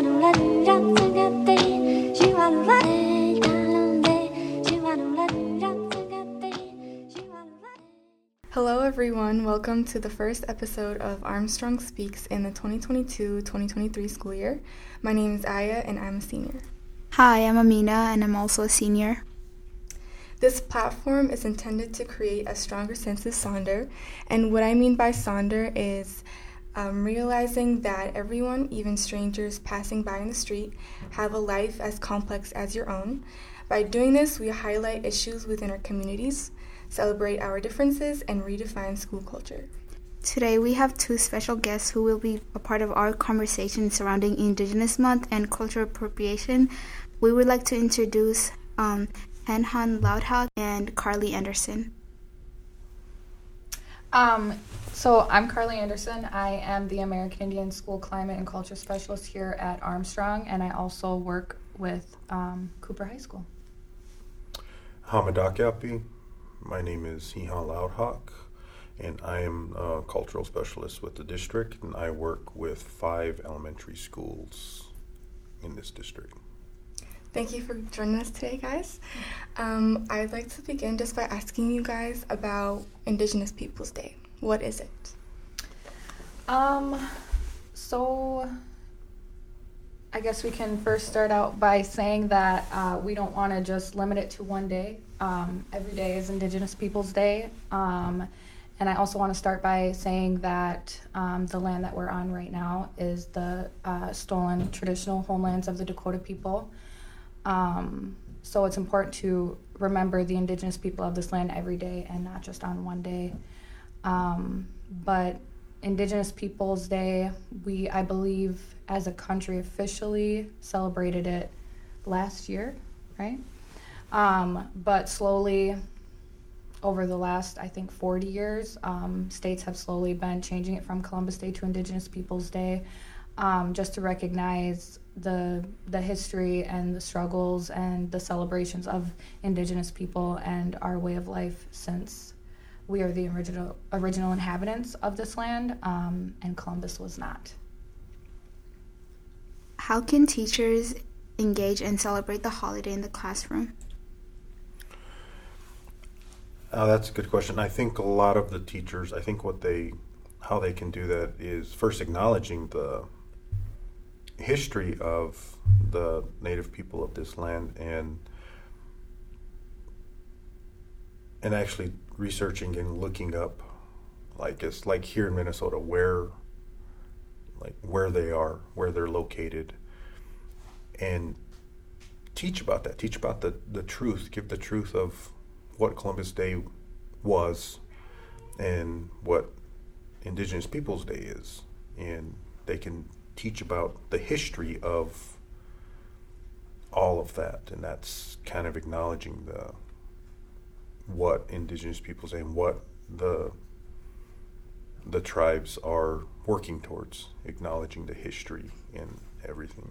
Hello, everyone. Welcome to the first episode of Armstrong Speaks in the 2022 2023 school year. My name is Aya, and I'm a senior. Hi, I'm Amina, and I'm also a senior. This platform is intended to create a stronger sense of Sonder, and what I mean by Sonder is um, realizing that everyone, even strangers passing by in the street, have a life as complex as your own. By doing this, we highlight issues within our communities, celebrate our differences, and redefine school culture. Today, we have two special guests who will be a part of our conversation surrounding Indigenous Month and cultural appropriation. We would like to introduce um, Hinhan Loudhawk and Carlie Anderson. Um, so I'm Carlie Anderson. I am the American Indian School Climate and Culture Specialist here at Armstrong, and I also work with um, Cooper High School. Hamadak Yapi. My name is Hinhan Loudhawk, and I am a cultural specialist with the district, and I work with five elementary schools in this district. Thank you for joining us today, guys. Um, I'd like to begin just by asking you guys about Indigenous Peoples Day. What is it? Um, so I guess we can first start out by saying that uh, we don't want to just limit it to one day. Um, every day is Indigenous Peoples Day. Um, and I also want to start by saying that um, the land that we're on right now is the uh, stolen traditional homelands of the Dakota people. Um, so it's important to remember the Indigenous people of this land every day and not just on one day. Um, but Indigenous Peoples Day, we, I believe, as a country officially celebrated it last year, right? Um, but slowly, over the last, I think, 40 years, um, states have slowly been changing it from Columbus Day to Indigenous Peoples Day, um, just to recognize the the history and the struggles and the celebrations of Indigenous people and our way of life since we are the original original inhabitants of this land, um, and Columbus was not. How can teachers engage and celebrate the holiday in the classroom? Uh, that's a good question. I think a lot of the teachers, I think what they, how they can do that is first acknowledging the history of the native people of this land and and actually researching and looking up like it's like here in Minnesota where like where they are, where they're located and teach about that, teach about the, the truth, give the truth of what Columbus Day was and what Indigenous Peoples Day is. And they can teach about the history of all of that. And that's kind of acknowledging the what indigenous peoples and what the the tribes are working towards, acknowledging the history and everything.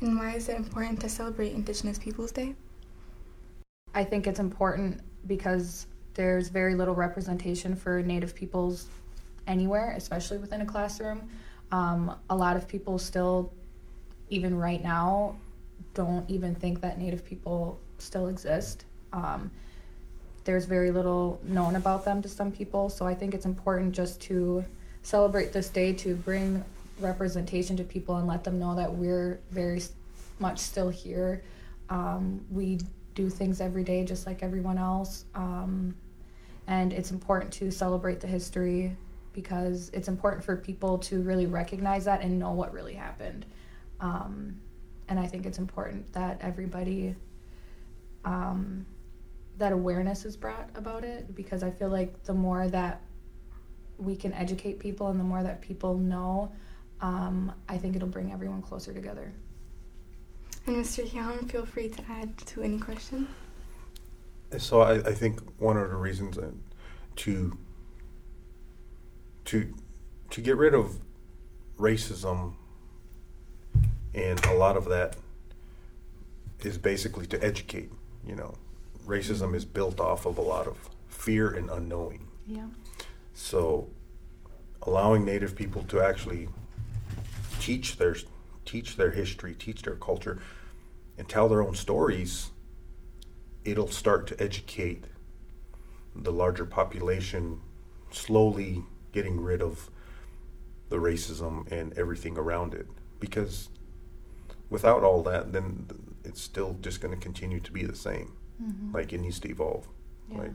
And why is it important to celebrate Indigenous Peoples Day? I think it's important because there's very little representation for Native peoples anywhere, especially within a classroom. Um, a lot of people still, even right now, don't even think that Native people still exist. Um, there's very little known about them to some people, so I think it's important just to celebrate this day to bring representation to people and let them know that we're very much still here. Um, we do things every day just like everyone else. Um, and it's important to celebrate the history because it's important for people to really recognize that and know what really happened. Um, and I think it's important that everybody, um, that awareness is brought about it because I feel like the more that we can educate people and the more that people know, um, I think it'll bring everyone closer together. And Mr. Hyun, feel free to add to any question. So I, I think one of the reasons uh, to to to get rid of racism and a lot of that is basically to educate you know racism is built off of a lot of fear and unknowing Yeah. so allowing native people to actually teach their teach their history, teach their culture, and tell their own stories, it'll start to educate the larger population, slowly getting rid of the racism and everything around it. Because without all that, then it's still just going to continue to be the same. Mm-hmm. Like it needs to evolve. Yeah. Like,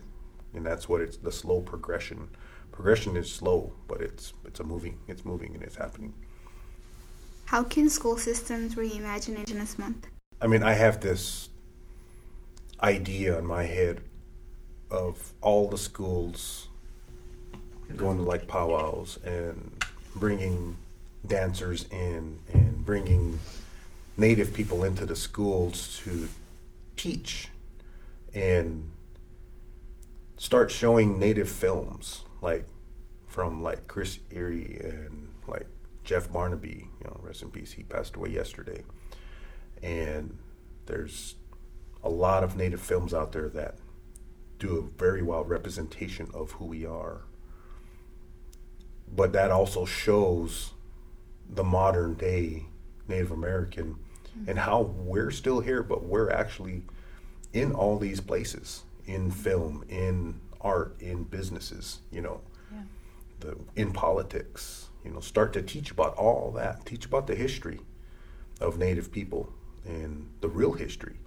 and that's what it's the slow progression. Progression is slow, but it's it's a moving. It's moving and it's happening. How can school systems reimagine Indigenous Month? I mean, I have this idea in my head of all the schools going to like powwows and bringing dancers in and bringing native people into the schools to teach and start showing native films like from like Chris Eyre and like Jeff Barnaby, you know, rest in peace. He passed away yesterday. And there's a lot of native films out there that do a very well representation of who we are. But that also shows the modern day Native American mm-hmm. and how we're still here, but we're actually in all these places in film, in art, in businesses, you know, yeah. the, in politics, you know, start to teach about all that, teach about the history of Native people and the real history,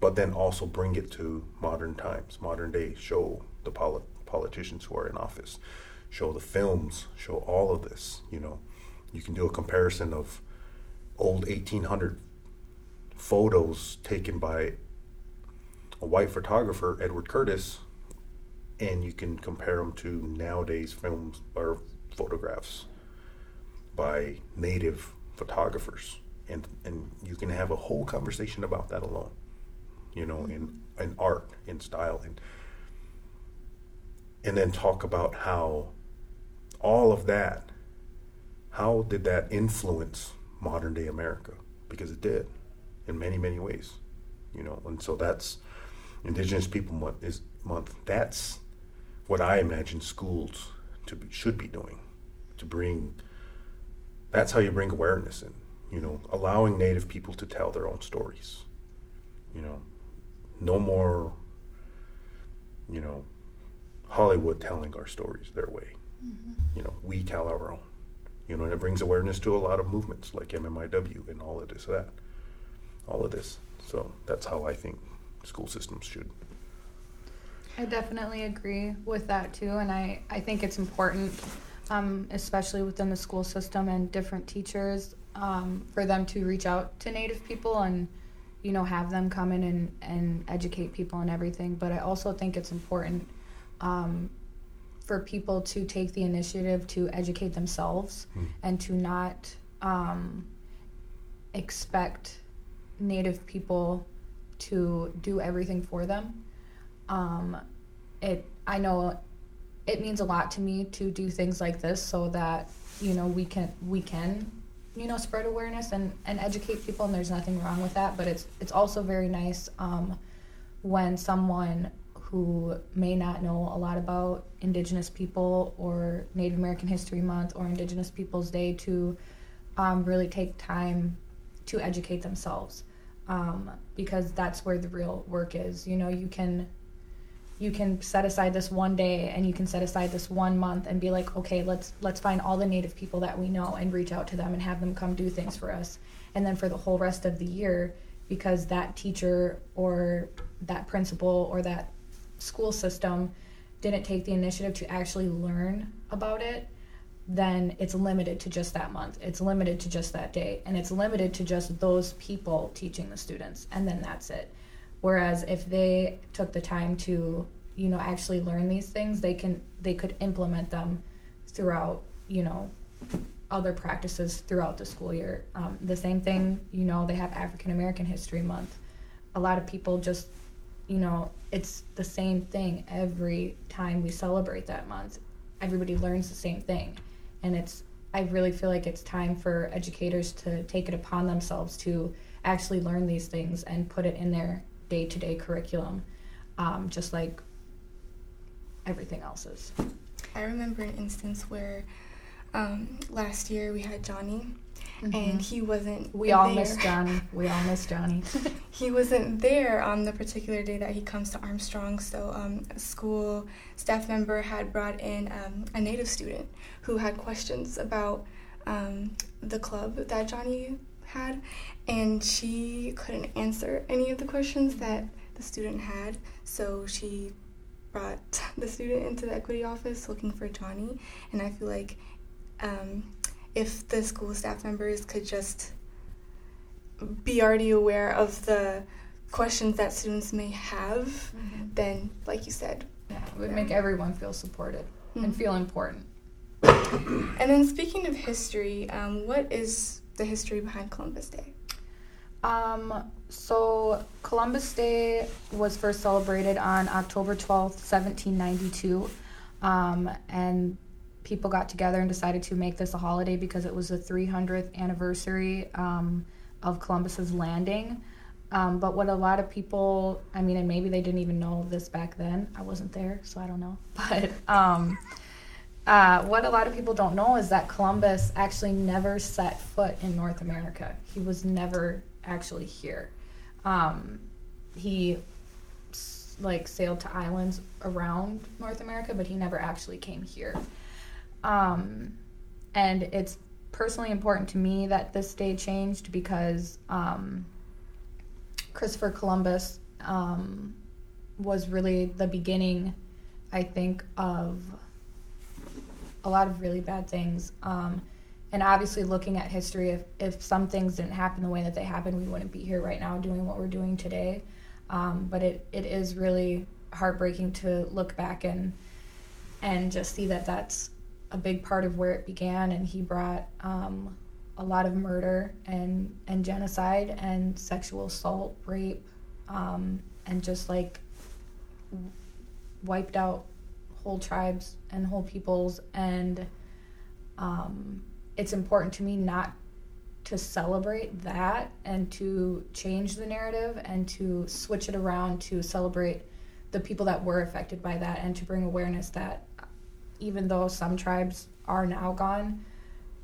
but then also bring it to modern times, modern day, show the polit- politicians who are in office, show the films, show all of this, you know. You can do a comparison of old 1800 photos taken by a white photographer, Edward Curtis, and you can compare them to nowadays films or photographs by native photographers and and you can have a whole conversation about that alone you know in in art in style and and then talk about how all of that how did that influence modern day america because it did in many many ways you know and so that's indigenous people month is month that's what i imagine schools to be, should be doing to bring that's how you bring awareness in you know, allowing Native people to tell their own stories. You know, no more, you know, Hollywood telling our stories their way. Mm-hmm. You know, we tell our own. You know, and it brings awareness to a lot of movements like MMIW and all of this, that, all of this. So that's how I think school systems should. I definitely agree with that too, and I, I think it's important, um, especially within the school system and different teachers um, for them to reach out to Native people and you know have them come in and, and educate people and everything. But I also think it's important um, for people to take the initiative to educate themselves mm. and to not um, expect Native people to do everything for them. Um, it I know it means a lot to me to do things like this so that you know we can we can you know spread awareness and, and educate people and there's nothing wrong with that but it's it's also very nice um, when someone who may not know a lot about indigenous people or native american history month or indigenous peoples day to um, really take time to educate themselves um, because that's where the real work is. You know you can you can set aside this one day and you can set aside this one month and be like okay let's let's find all the native people that we know and reach out to them and have them come do things for us. And then for the whole rest of the year because that teacher or that principal or that school system didn't take the initiative to actually learn about it then it's limited to just that month it's limited to just that day and it's limited to just those people teaching the students and then that's it Whereas if they took the time to, you know, actually learn these things, they can they could implement them throughout, you know, other practices throughout the school year. Um, the same thing, you know, they have African American History Month. A lot of people just, you know, it's the same thing every time we celebrate that month. Everybody learns the same thing. And it's, I really feel like it's time for educators to take it upon themselves to actually learn these things and put it in their day to day curriculum, um, just like everything else is. I remember an instance where um, last year we had Johnny, mm-hmm. and he wasn't. We all there. miss Johnny. We all miss Johnny. he wasn't there on the particular day that he comes to Armstrong. So um, a school staff member had brought in um, a native student who had questions about um, the club that Johnny had, and she couldn't answer any of the questions that the student had. So she brought the student into the equity office looking for Johnny, and I feel like um, if the school staff members could just be already aware of the questions that students may have, mm-hmm. then, like you said, yeah, it would yeah. make everyone feel supported mm-hmm. and feel important. And then, speaking of history, um, what is the history behind Columbus Day? Um, so, Columbus Day was first celebrated on October 12th, 1792. Um, and people got together and decided to make this a holiday because it was the 300th anniversary um, of Columbus's landing. Um, but what a lot of people, I mean, and maybe they didn't even know this back then. I wasn't there, so I don't know. But um, uh, what a lot of people don't know is that Columbus actually never set foot in North America. He was never actually here. Um, he like sailed to islands around North America, but he never actually came here. Um, and it's personally important to me that this day changed because um, Christopher Columbus um, was really the beginning, I think, of a lot of really bad things. Um, and obviously, looking at history, if, if some things didn't happen the way that they happened, we wouldn't be here right now doing what we're doing today. Um, but it, it is really heartbreaking to look back and and just see that that's a big part of where it began, and he brought um, a lot of murder and and genocide and sexual assault, rape, um, and just like wiped out whole tribes and whole peoples. And um, it's important to me not to celebrate that and to change the narrative and to switch it around to celebrate the people that were affected by that and to bring awareness that even though some tribes are now gone,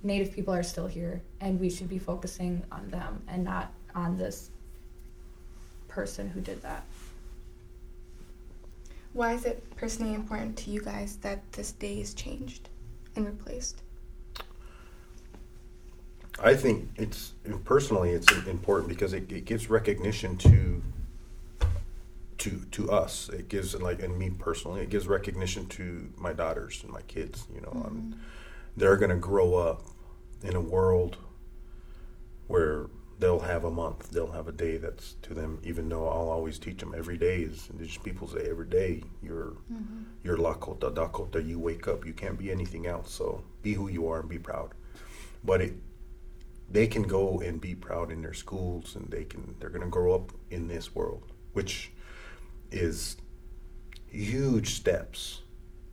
Native people are still here, and we should be focusing on them and not on this person who did that. Why is it personally important to you guys that this day is changed and replaced? I think it's personally it's important because it, it gives recognition to to to us. It gives like and me personally, it gives recognition to my daughters and my kids. You know, mm-hmm. they're going to grow up in a world where they'll have a month, they'll have a day that's to them. Even though I'll always teach them every day is indigenous people say every day you're mm-hmm. you're Lakota Dakota. You wake up, you can't be anything else. So be who you are and be proud. But it they can go and be proud in their schools and they can they're going to grow up in this world which is huge steps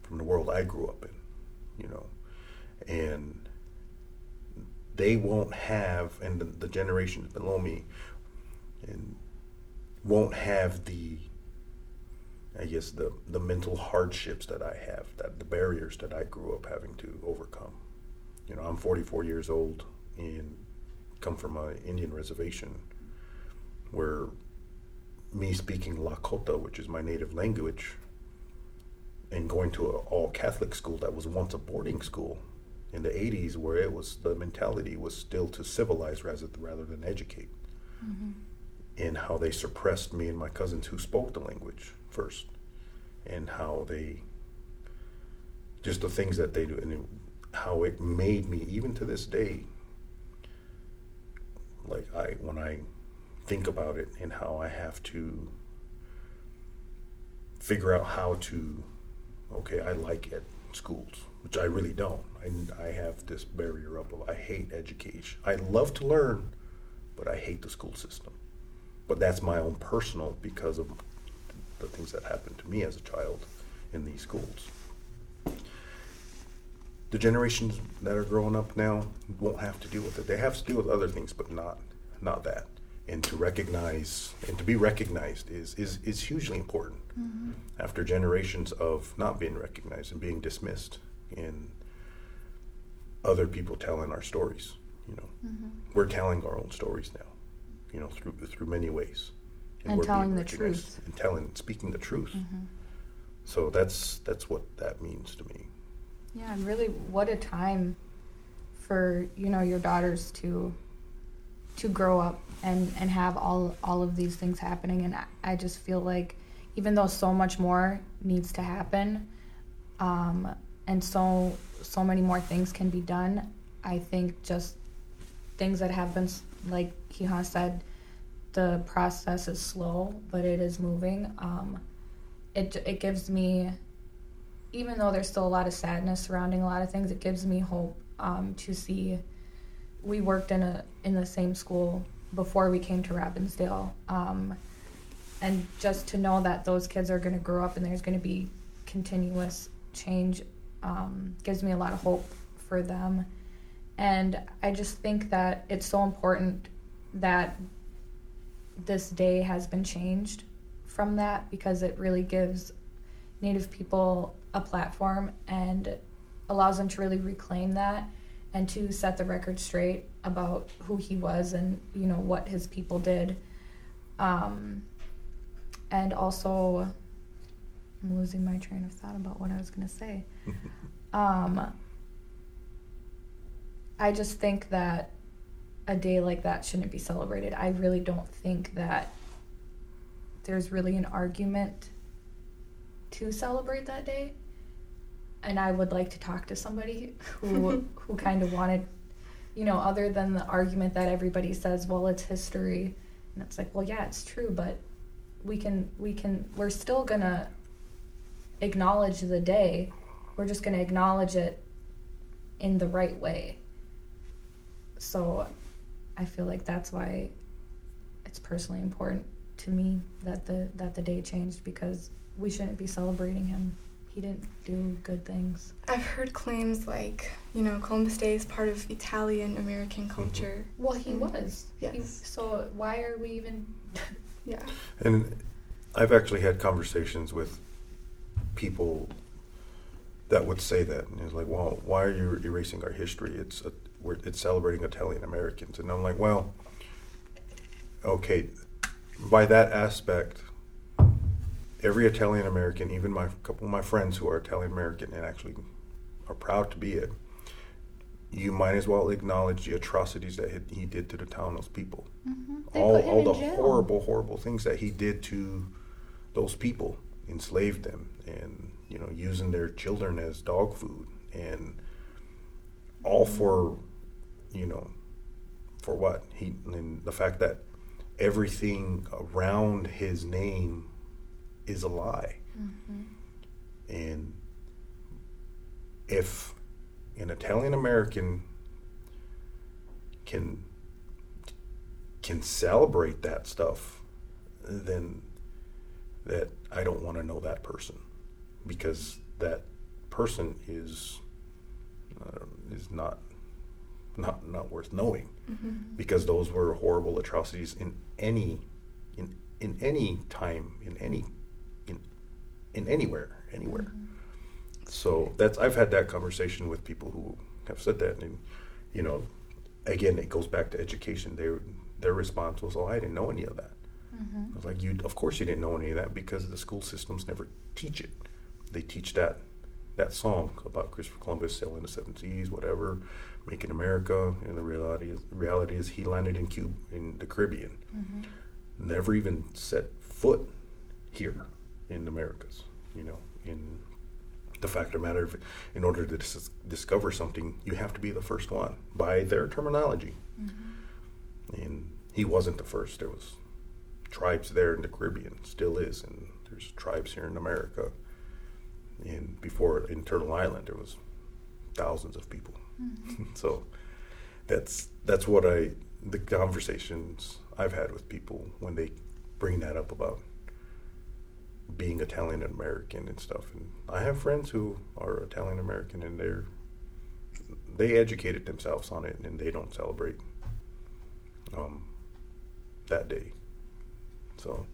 from the world I grew up in, you know, and they won't have, and the, the generations below me, and won't have the, I guess the the mental hardships that I have, that the barriers that I grew up having to overcome. You know, I'm 44 years old and come from an Indian reservation where me speaking Lakota, which is my native language, and going to an all Catholic school that was once a boarding school in the 80s, where it was the mentality was still to civilize rather, rather than educate, mm-hmm. and how they suppressed me and my cousins who spoke the language first, and how they just the things that they do, and it, how it made me, even to this day, like I when I think about it and how I have to figure out how to, okay, I like it schools, which I really don't. I, I have this barrier up of I hate education. I love to learn, but I hate the school system. But that's my own personal because of the things that happened to me as a child in these schools. The generations that are growing up now won't have to deal with it. They have to deal with other things, but not not that and to recognize and to be recognized is is, is hugely important mm-hmm. after generations of not being recognized and being dismissed and other people telling our stories you know Mm-hmm. we're telling our own stories now, you know, through through many ways, And we're telling the truth. and telling, speaking the truth. Mm-hmm. So that's that's what that means to me. Yeah, and really, what a time for you know your daughters to to grow up and and have all all of these things happening. And I, I just feel like even though so much more needs to happen, um, and so so many more things can be done, I think just things that have been like Hinhan said, the process is slow, but it is moving. Um, it it gives me even though there's still a lot of sadness surrounding a lot of things, it gives me hope um, to see. We worked in a in the same school before we came to Robbinsdale, um, and just to know that those kids are going to grow up and there's going to be continuous change um, gives me a lot of hope for them. And I just think that it's so important that this day has been changed from that because it really gives Native people a platform and allows them to really reclaim that and to set the record straight about who he was and you know what his people did. Um, and also, I'm losing my train of thought about what I was going to say. Um, I just think that a day like that shouldn't be celebrated. I really don't think that there's really an argument to celebrate that day. And I would like to talk to somebody who who kind of wanted, you know, other than the argument that everybody says, well, it's history, and it's like, well, yeah, it's true, but we can we can we're still gonna acknowledge the day. We're just gonna acknowledge it in the right way. So I feel like that's why it's personally important to me that the that the day changed because we shouldn't be celebrating him. He didn't do good things. I've heard claims like, you know, Columbus Day is part of Italian American mm-hmm. culture. Well, he was. He- Yes. so why are we even? Yeah. And I've actually had conversations with people that would say that, and it's like, well, why are you erasing our history? It's a, we're, it's celebrating Italian Americans, and I'm like, well, okay, by that aspect, every Italian American, even my couple of my friends who are Italian American and actually are proud to be it, you might as well acknowledge the atrocities that he, did to the town, those people. Mm-hmm. They all, all the jail. horrible, horrible things that he did to those people, enslaved them, and you know, using their children as dog food, and all mm-hmm. for, you know, for what? He and the fact that everything around his name is a lie, Mhm. and if an Italian American can can celebrate that stuff, then that I don't want to know that person because that person is uh, is not not not worth knowing Mm-hmm. because those were horrible atrocities in any in in any time in any in anywhere anywhere. So that's I've had that conversation with people who have said that and you know again it goes back to education. Their their response was oh I didn't know any of that. Mhm. I was like you of course you didn't know any of that because the school systems never teach it. They teach that that song about Christopher Columbus sailing the seven seas whatever making America and the reality is reality is he landed in Cuba in the Caribbean. Mhm. never even set foot here in Americas. You know, in the fact of the matter, if, in order to dis- discover something, you have to be the first one by their terminology. Mhm. And he wasn't the first. There was tribes there in the Caribbean, still is, and there's tribes here in America. And before in Turtle Island, there was thousands of people. Mhm. so that's that's what I the conversations I've had with people when they bring that up about being Italian American and stuff. And I have friends who are Italian American and they're they educated themselves on it and they don't celebrate um, that day. So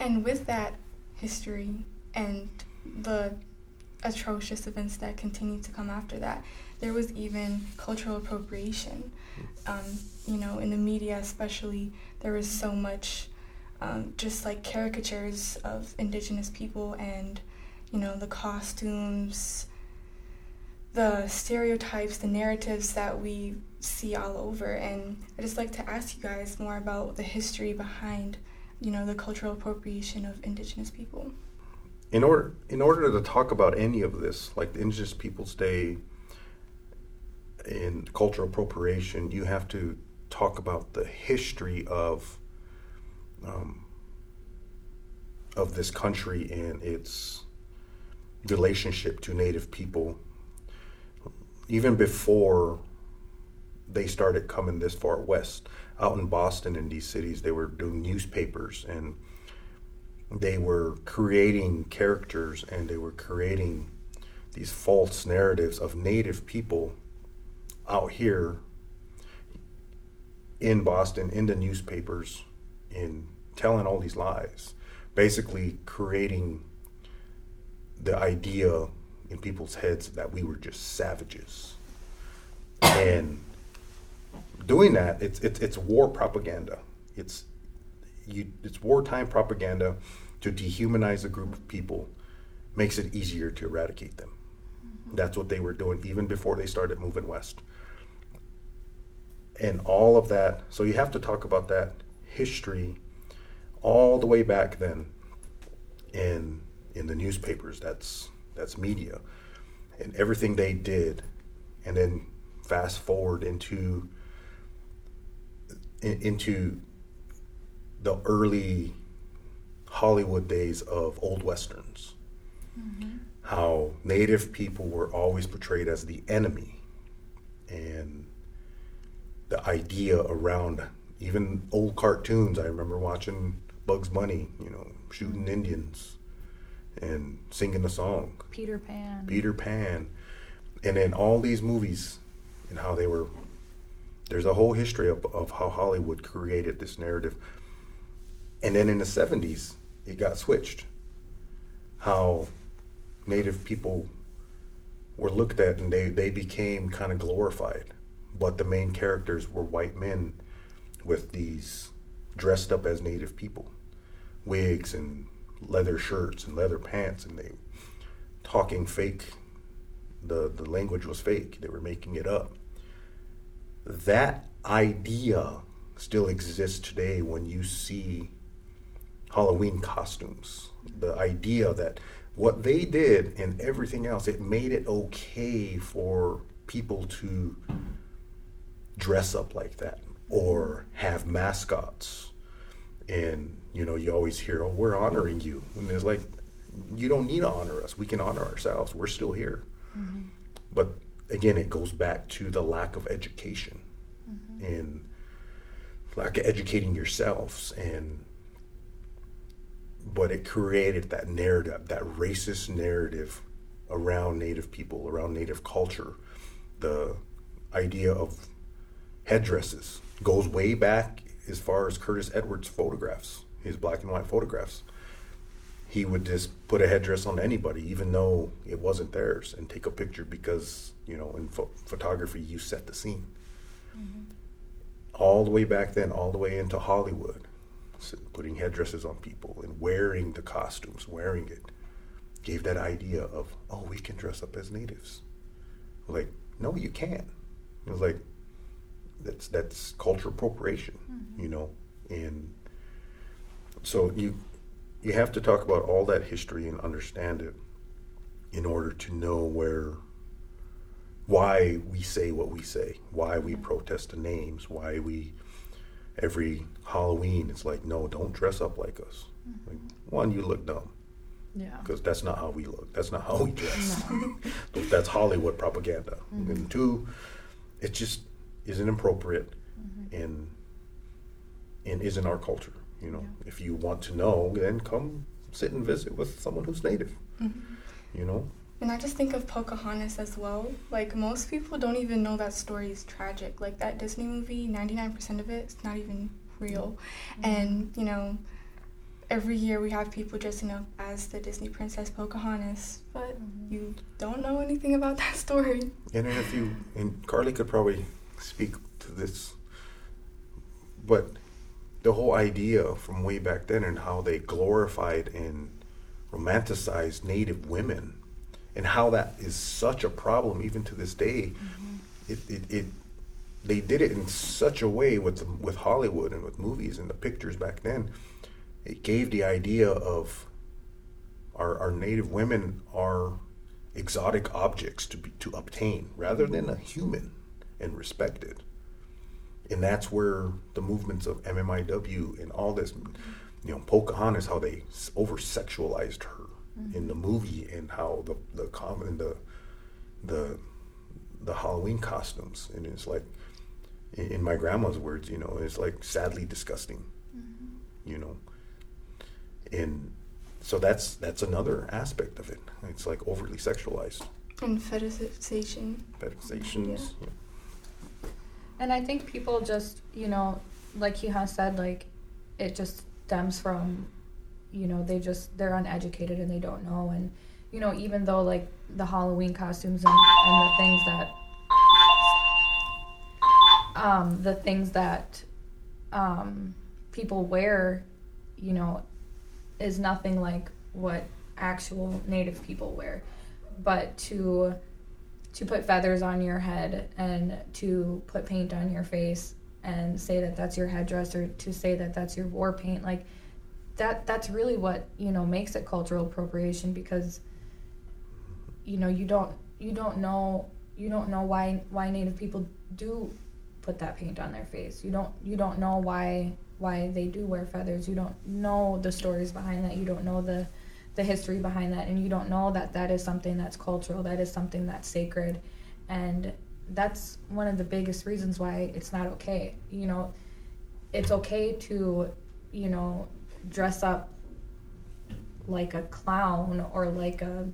And with that history and the atrocious events that continued to come after that. There was even cultural appropriation. Um, you know, in the media especially, there was so much um, just like caricatures of indigenous people and, you know, the costumes, the stereotypes, the narratives that we see all over. And I just like to ask you guys more about the history behind, you know, the cultural appropriation of indigenous people in order in order to talk about any of this, like the Indigenous Peoples Day in cultural appropriation, you have to talk about the history of um, of this country and its relationship to Native people. Even before they started coming this far west, out in Boston and these cities, they were doing newspapers and they were creating characters and they were creating these false narratives of native people out here in Boston in the newspapers in telling all these lies basically creating the idea in people's heads that we were just savages and doing that it's it's, it's war propaganda it's you, it's wartime propaganda to dehumanize a group of people makes it easier to eradicate them. Mm-hmm. That's what they were doing even before they started moving west. And all of that, so you have to talk about that history all the way back then in in the newspapers. That's that's media and everything they did, and then fast forward into in, into the early Hollywood days of old westerns. Mm-hmm. How native people were always portrayed as the enemy, and the idea around even old cartoons. I remember watching Bugs Bunny, you know, shooting Indians and singing a song. Peter Pan. Peter Pan. And then all these movies and how they were there's a whole history of, of how Hollywood created this narrative and then in the 70s, it got switched. How Native people were looked at and they, they became kind of glorified. But the main characters were white men with these dressed up as Native people, wigs and leather shirts and leather pants, and they talking fake. The, the language was fake, they were making it up. That idea still exists today when you see Halloween costumes. The idea that what they did and everything else, it made it okay for people to dress up like that or have mascots. And, you know, you always hear, oh, we're honoring you. And it's like, you don't need to honor us. We can honor ourselves. We're still here. Mm-hmm. But again, it goes back to the lack of education mm-hmm. and lack of educating yourselves and but it created that narrative, that racist narrative around Native people, around Native culture. The idea of headdresses goes way back as far as Curtis Edwards' photographs, his black and white photographs. He would just put a headdress on anybody, even though it wasn't theirs, and take a picture because, you know, in ph- photography, you set the scene. Mm-hmm. All the way back then, all the way into Hollywood putting headdresses on people and wearing the costumes, wearing it, gave that idea of, oh, we can dress up as natives. Like, no, you can't. It was like, that's that's cultural appropriation, mm-hmm. you know, and so you you have to talk about all that history and understand it in order to know where why we say what we say, why we mm-hmm. protest the names, why we every Halloween, it's like, no, don't dress up like us. Mm-hmm. Like, one, you look dumb. Yeah. Because that's not how we look. That's not how we dress. No. that's Hollywood propaganda. Mm-hmm. And two, it's just isn't appropriate mm-hmm. and and isn't our culture. You know, yeah. if you want to know, then come sit and visit with someone who's native. Mm-hmm. You know. And I just think of Pocahontas as well. Like most people don't even know that story is tragic. Like that Disney movie, 99% of it is not even real. Mm-hmm. And, you know, every year we have people dressing up as the Disney princess Pocahontas, but Mhm. you don't know anything about that story. And if you and Carlie could probably speak to this, but the whole idea from way back then and how they glorified and romanticized Native women, and how that is such a problem even to this day. Mm-hmm. It, it, it they did it in such a way with with Hollywood and with movies and the pictures back then. It gave the idea of our, our native women are exotic objects to be to obtain rather than a human and respected. And that's where the movements of MMIW and all this, you know, Pocahontas, how they over sexualized her mm-hmm. in the movie and how the the common the the the Halloween costumes and it's like in, my grandma's words, you know, it's like sadly disgusting, mm-hmm. you know, and so that's that's another aspect of it. It's like overly sexualized And fetishization. fetishizations. Yeah. Yeah. And I think people just, you know, like he has said, like it just stems from, you know, they just they're uneducated and they don't know. And you know, even though like the Halloween costumes and, and the things that, um, the things that, um, people wear, you know, is nothing like what actual Native people wear. But to to put feathers on your head and to put paint on your face and say that that's your headdress or to say that that's your war paint like that that's really what you know makes it cultural appropriation because you know you don't you don't know you don't know why why native people do put that paint on their face. You don't you don't know why why they do wear feathers. You don't know the stories behind that. You don't know the the history behind that and you don't know that that is something that's cultural that is something that's sacred. And that's one of the biggest reasons why it's not okay. You know it's okay to you know dress up like a clown or like a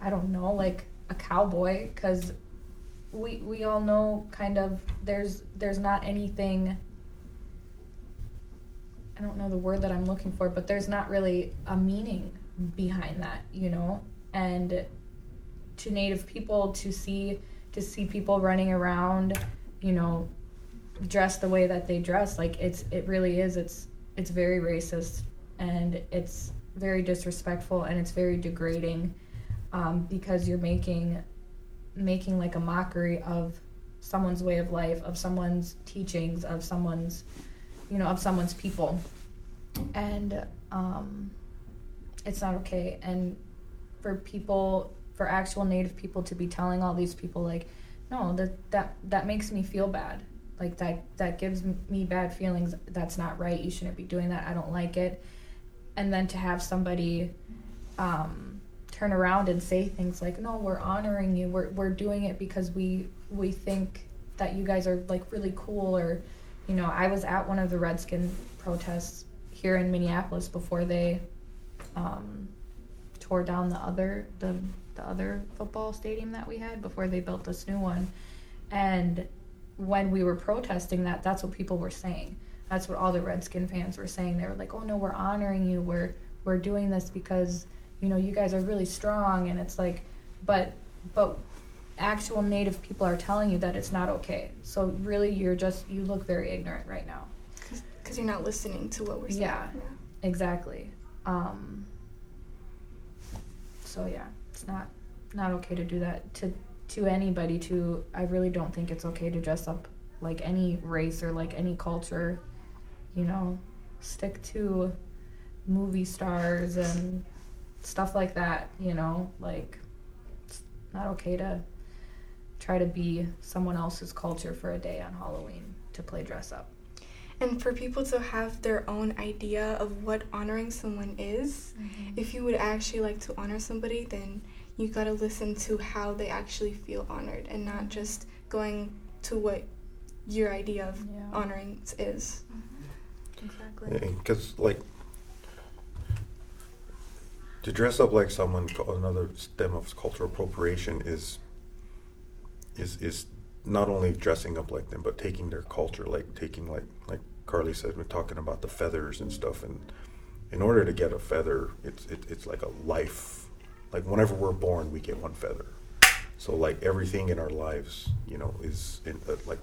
i don't know like a cowboy because we we all know kind of there's there's not anything I don't know the word that I'm looking for, but there's not really a meaning behind that, you know? And to native people to see to see people running around, you know, dressed the way that they dress, like it's it really is it's it's very racist and it's very disrespectful and it's very degrading um, because you're making making like a mockery of someone's way of life, of someone's teachings, of someone's you know, of someone's people. And um, it's not okay. And for people, for actual Native people to be telling all these people, like, no, that that that makes me feel bad. Like that that gives me bad feelings. That's not right. You shouldn't be doing that. I don't like it. And then to have somebody um, turn around and say things like, "No, we're honoring you. We're we're doing it because we we think that you guys are like really cool." Or, you know, I was at one of the Redskin protests here in Minneapolis before they um, tore down the other the the other football stadium that we had before they built this new one, and when we were protesting that, that's what people were saying. That's what all the Redskin fans were saying. They were like, "Oh no, we're honoring you. We're we're doing this because you know you guys are really strong." And it's like, but but actual Native people are telling you that it's not okay. So really, you're just you look very ignorant right now. Because you're not listening to what we're saying. Yeah. Exactly. Um, so yeah, it's not not okay to do that to to anybody. To I really don't think it's okay to dress up like any race or like any culture. You know, stick to movie stars and stuff like that. You know, like it's not okay to try to be someone else's culture for a day on Halloween to play dress up. And for people to have their own idea of what honoring someone is, mm-hmm. if you would actually like to honor somebody, then you gotta listen to how they actually feel honored and not mm-hmm. just going to what your idea of Yeah. honoring is. Mm-hmm. Exactly. Because like to dress up like someone, another stem of cultural appropriation is is is not only dressing up like them, but taking their culture, like taking like like Carlie said, we're talking about the feathers and stuff, and in order to get a feather, it's it, it's like a life. Like whenever we're born, we get one feather. So like everything in our lives, you know, is in, uh, like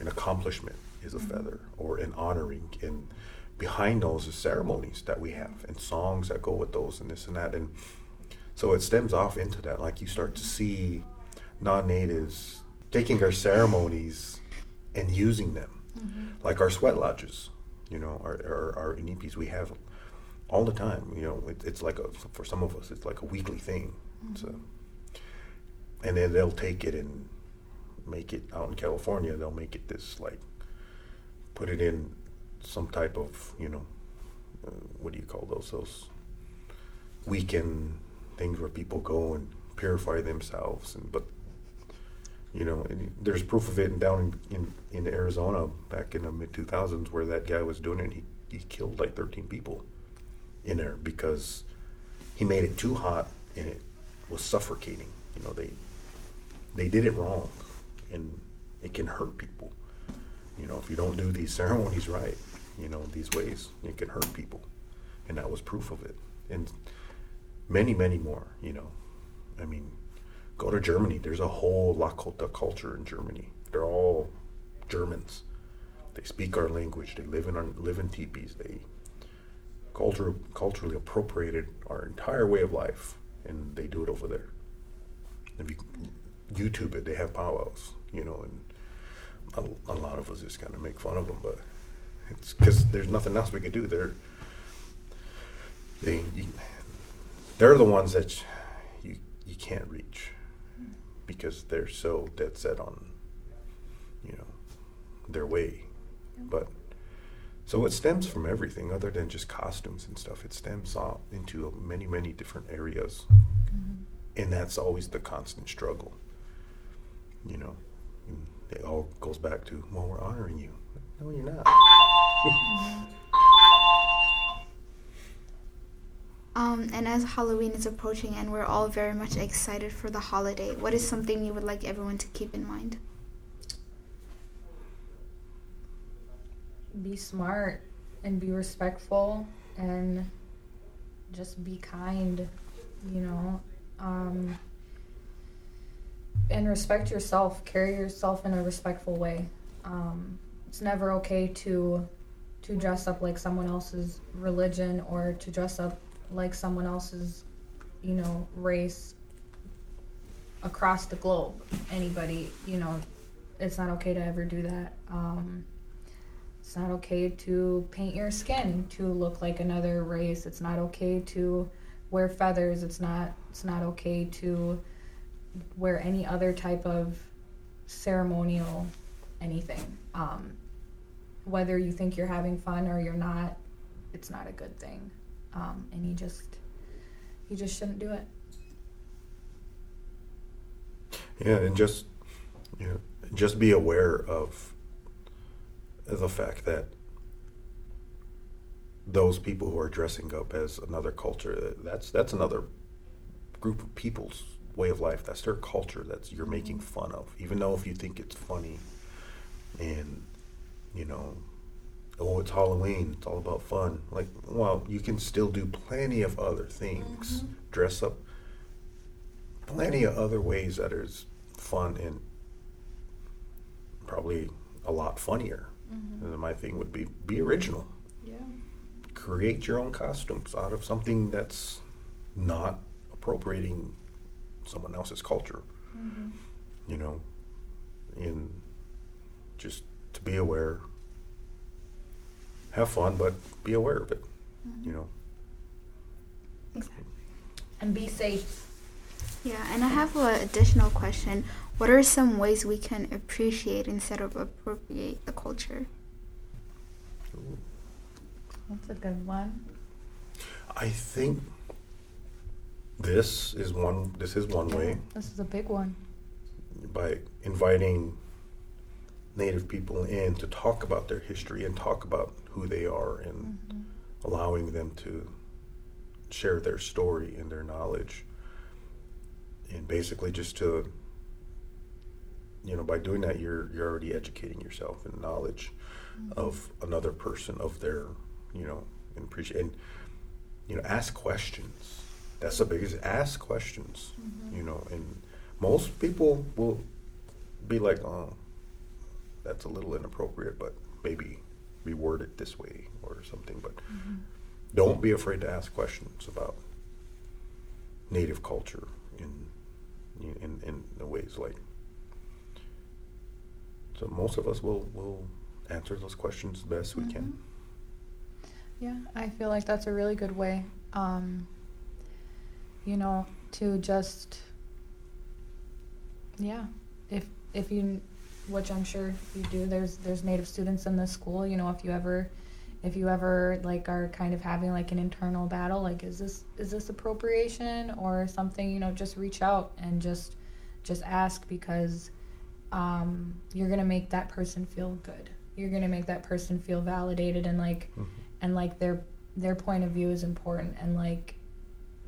an accomplishment is a feather or an honoring. And behind those is ceremonies that we have and songs that go with those and this and that. And so it stems off into that. Like you start to see non-natives taking our ceremonies and using them. Like our sweat lodges you know our, our, our inipis we have all the time you know it, it's like a for some of us it's like a weekly thing. So and then they'll take it and make it out in California. They'll make it this like put it in some type of you know uh, what do you call those those weekend things where people go and purify themselves and but you know there's proof of it down in, in, in Arizona back in the mid 2000s where that guy was doing it and he, he killed like 13 people in there because he made it too hot and it was suffocating you know they they did it wrong and it can hurt people. You know if you don't do these ceremonies right you know these ways it can hurt people. And that was proof of it. And many many more you know. I mean go to germany. There's a whole lakota culture in germany. They're all germans. They speak our language. They live in our live in teepees. They culture, culturally appropriated our entire way of life and they do it over there. If you YouTube it, they have powwows, you know, and a, a lot of us just kind of make fun of them, but it's because there's nothing else we can do. They're they they're the ones that you you can't reach because they're so dead set on you know their way, but. So it stems from everything other than just costumes and stuff. It stems off into many, many different areas. Mm-hmm. And that's always the constant struggle you know, and it all goes back to, well, we're honoring you. No, you're not. Mm-hmm. Um, and as Halloween is approaching and we're all very much excited for the holiday, what is something you would like everyone to keep in mind? Be smart and be respectful and just be kind, you know. Um, and respect yourself. Carry yourself in a respectful way. Um, it's never okay to to dress up like someone else's religion or to dress up like someone else's, you know, race across the globe. Anybody, you know, it's not okay to ever do that. Um, it's not okay to paint your skin to look like another race. It's not okay to wear feathers. It's not. It's not okay to wear any other type of ceremonial anything. Um, whether you think you're having fun or you're not, it's not a good thing. Um, and you just you just shouldn't do it. Yeah, and just you know, just be aware of the fact that those people who are dressing up as another culture that's that's another group of people's way of life. That's their culture. That's you're making fun of. Even though if you think it's funny, and you know, oh, it's Halloween. It's all about fun. Like, well, you can still do plenty of other things. Mm-hmm. Dress up. Plenty of other ways that is fun and probably a lot funnier. Mm-hmm. And my thing would be be original. Yeah. Create your own costumes out of something that's not appropriating someone else's culture. Mm-hmm. You know, and just to be aware. Have fun, but be aware of it. Mm-hmm. You know. Exactly. And be safe. Yeah, and I have an additional question. What are some ways we can appreciate instead of appropriate the culture? That's a good one. I think this is one. This is one way This is a big one. by inviting Native people in to talk about their history and talk about who they are and allowing them to share their story and their knowledge. And basically, just to, you know, by doing that, you're you're already educating yourself in knowledge of another person, of their, you know, and appreciate. And you know, ask questions. That's the biggest. Ask questions. Mhm. You know, and most people will be like, "Oh, that's a little inappropriate," but maybe reword it this way or something. But Mhm. don't be afraid to ask questions about native culture in in in the ways like. So most of us will will answer those questions the best we Mhm. can. Yeah, I feel like that's a really good way. Um, you know, to just yeah, if if you which I'm sure you do, there's there's native students in this school, you know, if you ever if you ever like are kind of having like an internal battle, like is this is this appropriation or something, you know, just reach out and just just ask because um, you're gonna make that person feel good. You're gonna make that person feel validated and like Mhm. and like their their point of view is important and like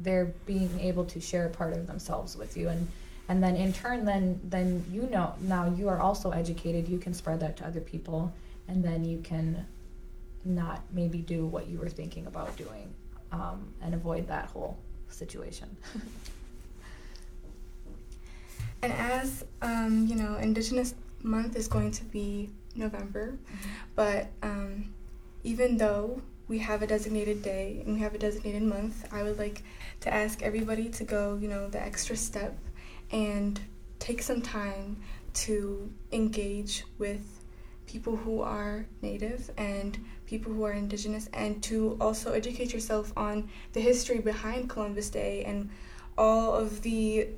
they're being able to share a part of themselves with you and and then in turn then then you know now you are also educated. You can spread that to other people. And then you can not maybe do what you were thinking about doing um, and avoid that whole situation. And as um, you know, Indigenous Month is going to be November, but um, even though we have a designated day and we have a designated month, I would like to ask everybody to go, you know, the extra step and take some time to engage with people who are native and people who are indigenous and to also educate yourself on the history behind Columbus Day and all of the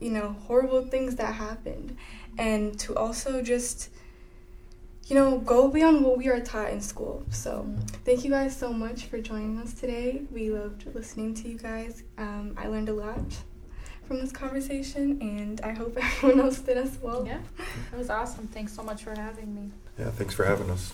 you know horrible things that happened. And to also just you know go beyond what we are taught in school. So thank you guys so much for joining us today. We loved listening to you guys. Um, i learned a lot from this conversation and i hope everyone else did as well. Yeah it was awesome. Thanks so much for having me. Yeah, thanks for having us.